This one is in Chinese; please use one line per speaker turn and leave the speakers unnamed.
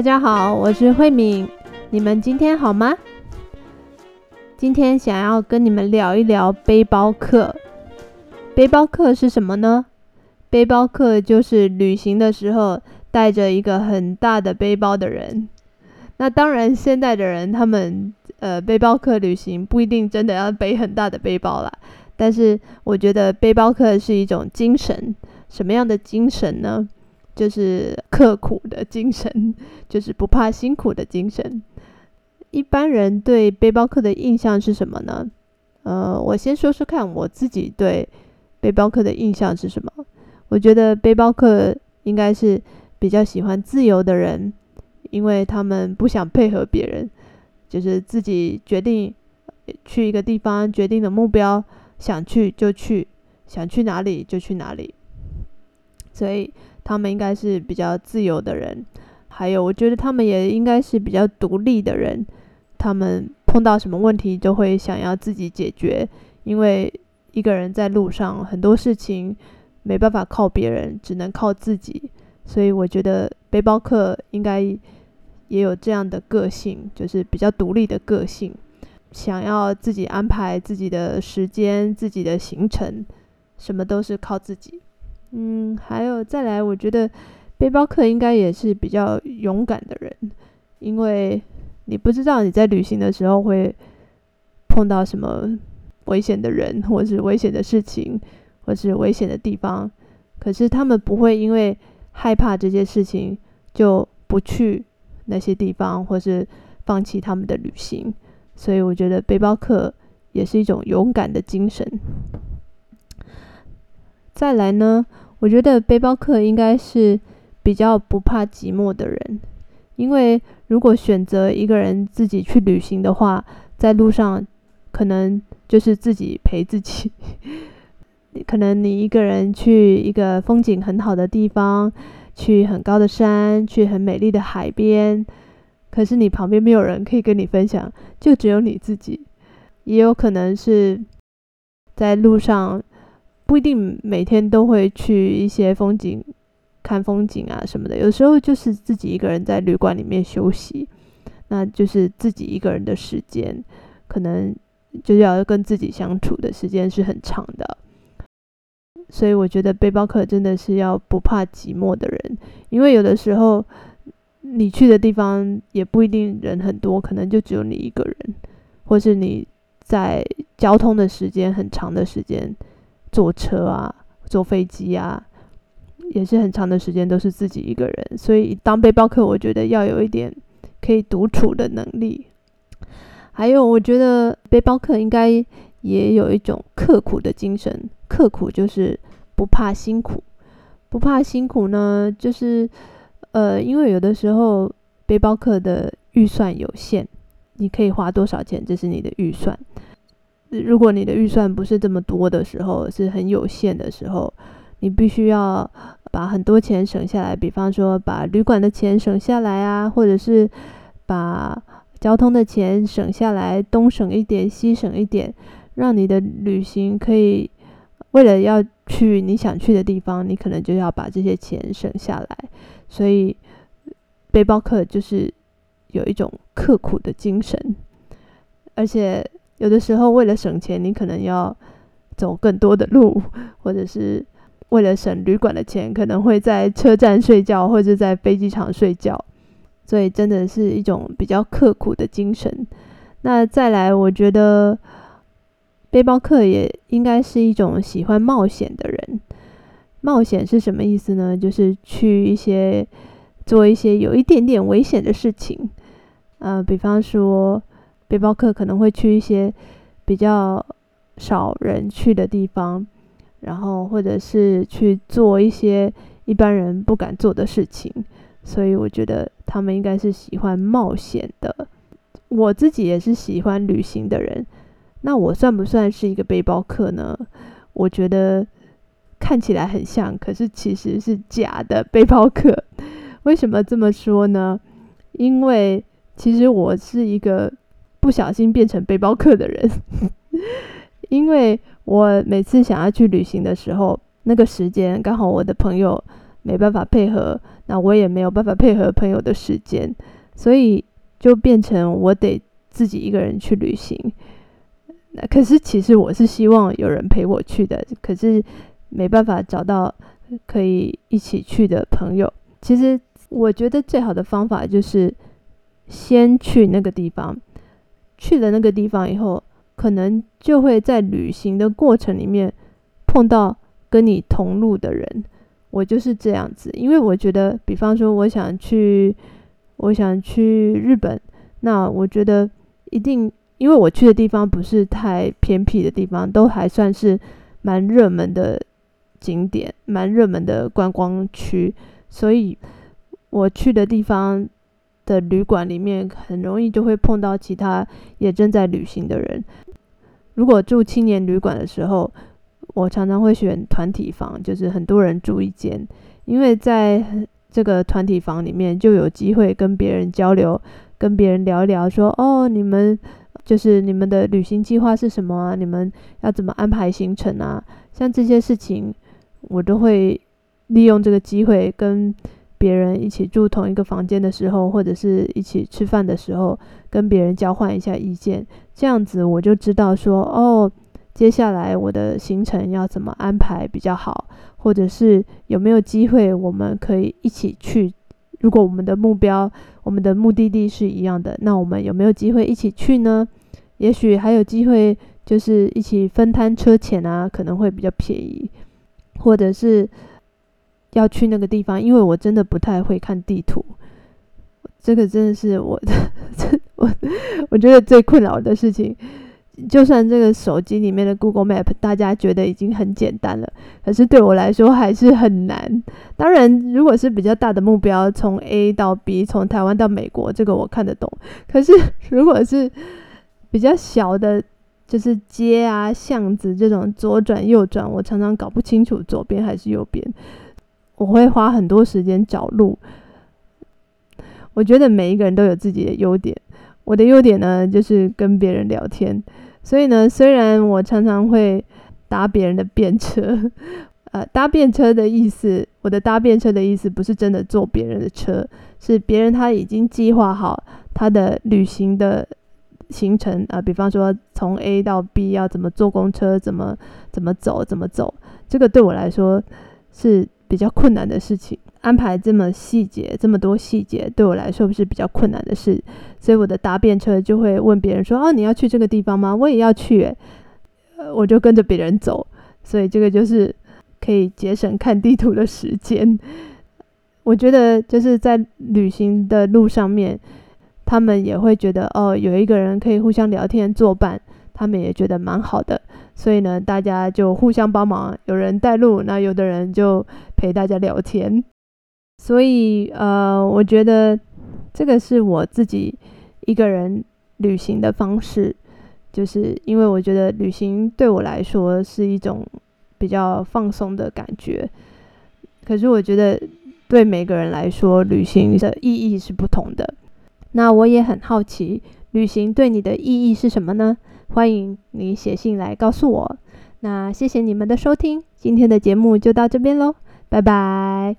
大家好，我是慧敏，你们今天好吗？今天想要跟你们聊一聊背包客。背包客是什么呢？背包客就是旅行的时候带着一个很大的背包的人。那当然，现代的人他们呃背包客旅行不一定真的要背很大的背包啦。但是我觉得背包客是一种精神，什么样的精神呢？就是刻苦的精神，就是不怕辛苦的精神。一般人对背包客的印象是什么呢？呃，我先说说看我自己对背包客的印象是什么。我觉得背包客应该是比较喜欢自由的人，因为他们不想配合别人，就是自己决定去一个地方，决定的目标，想去就去，想去哪里就去哪里。所以。他们应该是比较自由的人，还有我觉得他们也应该是比较独立的人。他们碰到什么问题都会想要自己解决，因为一个人在路上很多事情没办法靠别人，只能靠自己。所以我觉得背包客应该也有这样的个性，就是比较独立的个性，想要自己安排自己的时间、自己的行程，什么都是靠自己。嗯，还有再来，我觉得背包客应该也是比较勇敢的人，因为你不知道你在旅行的时候会碰到什么危险的人，或是危险的事情，或是危险的地方。可是他们不会因为害怕这些事情就不去那些地方，或是放弃他们的旅行。所以我觉得背包客也是一种勇敢的精神。再来呢，我觉得背包客应该是比较不怕寂寞的人，因为如果选择一个人自己去旅行的话，在路上可能就是自己陪自己。可能你一个人去一个风景很好的地方，去很高的山，去很美丽的海边，可是你旁边没有人可以跟你分享，就只有你自己。也有可能是在路上。不一定每天都会去一些风景看风景啊什么的，有时候就是自己一个人在旅馆里面休息，那就是自己一个人的时间，可能就要跟自己相处的时间是很长的。所以我觉得背包客真的是要不怕寂寞的人，因为有的时候你去的地方也不一定人很多，可能就只有你一个人，或是你在交通的时间很长的时间。坐车啊，坐飞机啊，也是很长的时间都是自己一个人，所以当背包客，我觉得要有一点可以独处的能力。还有，我觉得背包客应该也有一种刻苦的精神，刻苦就是不怕辛苦，不怕辛苦呢，就是呃，因为有的时候背包客的预算有限，你可以花多少钱，这是你的预算。如果你的预算不是这么多的时候，是很有限的时候，你必须要把很多钱省下来。比方说，把旅馆的钱省下来啊，或者是把交通的钱省下来，东省一点，西省一点，让你的旅行可以为了要去你想去的地方，你可能就要把这些钱省下来。所以，背包客就是有一种刻苦的精神，而且。有的时候，为了省钱，你可能要走更多的路，或者是为了省旅馆的钱，可能会在车站睡觉，或者在飞机场睡觉。所以，真的是一种比较刻苦的精神。那再来，我觉得背包客也应该是一种喜欢冒险的人。冒险是什么意思呢？就是去一些做一些有一点点危险的事情。呃，比方说。背包客可能会去一些比较少人去的地方，然后或者是去做一些一般人不敢做的事情，所以我觉得他们应该是喜欢冒险的。我自己也是喜欢旅行的人，那我算不算是一个背包客呢？我觉得看起来很像，可是其实是假的背包客。为什么这么说呢？因为其实我是一个。不小心变成背包客的人，因为我每次想要去旅行的时候，那个时间刚好我的朋友没办法配合，那我也没有办法配合朋友的时间，所以就变成我得自己一个人去旅行。那可是其实我是希望有人陪我去的，可是没办法找到可以一起去的朋友。其实我觉得最好的方法就是先去那个地方，去了那个地方以后，可能就会在旅行的过程里面碰到跟你同路的人。我就是这样子，因为我觉得，比方说，我想去，我想去日本，那我觉得一定，因为我去的地方不是太偏僻的地方，都还算是蛮热门的景点，蛮热门的观光区，所以我去的地方的旅馆里面，很容易就会碰到其他也正在旅行的人。如果住青年旅馆的时候，我常常会选团体房，就是很多人住一间，因为在这个团体房里面就有机会跟别人交流，跟别人聊一聊说，哦，你们就是你们的旅行计划是什么啊？你们要怎么安排行程啊？像这些事情，我都会利用这个机会跟别人一起住同一个房间的时候，或者是一起吃饭的时候，跟别人交换一下意见，这样子我就知道说哦。接下来我的行程要怎么安排比较好，或者是有没有机会我们可以一起去？如果我们的目标、我们的目的地是一样的，那我们有没有机会一起去呢？也许还有机会，就是一起分摊车钱啊，可能会比较便宜。或者是要去那个地方，因为我真的不太会看地图，这个真的是我的，我 我觉得最困扰的事情。就算这个手机里面的 Google Map，大家觉得已经很简单了，可是对我来说还是很难。当然，如果是比较大的目标，从 A 到 B，从台湾到美国，这个我看得懂。可是 如果是比较小的，就是街啊、巷子这种左转右转，我常常搞不清楚左边还是右边。我会花很多时间找路。我觉得每一个人都有自己的优点。我的优点呢，就是跟别人聊天。所以呢，虽然我常常会搭别人的便车，呃，搭便车的意思，我的搭便车的意思不是真的坐别人的车，是别人他已经计划好他的旅行的行程啊，比方说从 A 到 B 要怎么坐公车，怎么怎么走，怎么走，这个对我来说是比较困难的事情。安排这么细节，这么多细节，对我来说不是比较困难的事，所以我的搭便车就会问别人说：“哦，你要去这个地方吗？我也要去。”呃，我就跟着别人走，所以这个就是可以节省看地图的时间。我觉得就是在旅行的路上面，他们也会觉得哦，有一个人可以互相聊天作伴，他们也觉得蛮好的。所以呢，大家就互相帮忙，有人带路，那有的人就陪大家聊天。所以，呃，我觉得这个是我自己一个人旅行的方式，就是因为我觉得旅行对我来说是一种比较放松的感觉。可是，我觉得对每个人来说，旅行的意义是不同的。那我也很好奇，旅行对你的意义是什么呢？欢迎你写信来告诉我。那谢谢你们的收听，今天的节目就到这边喽，拜拜。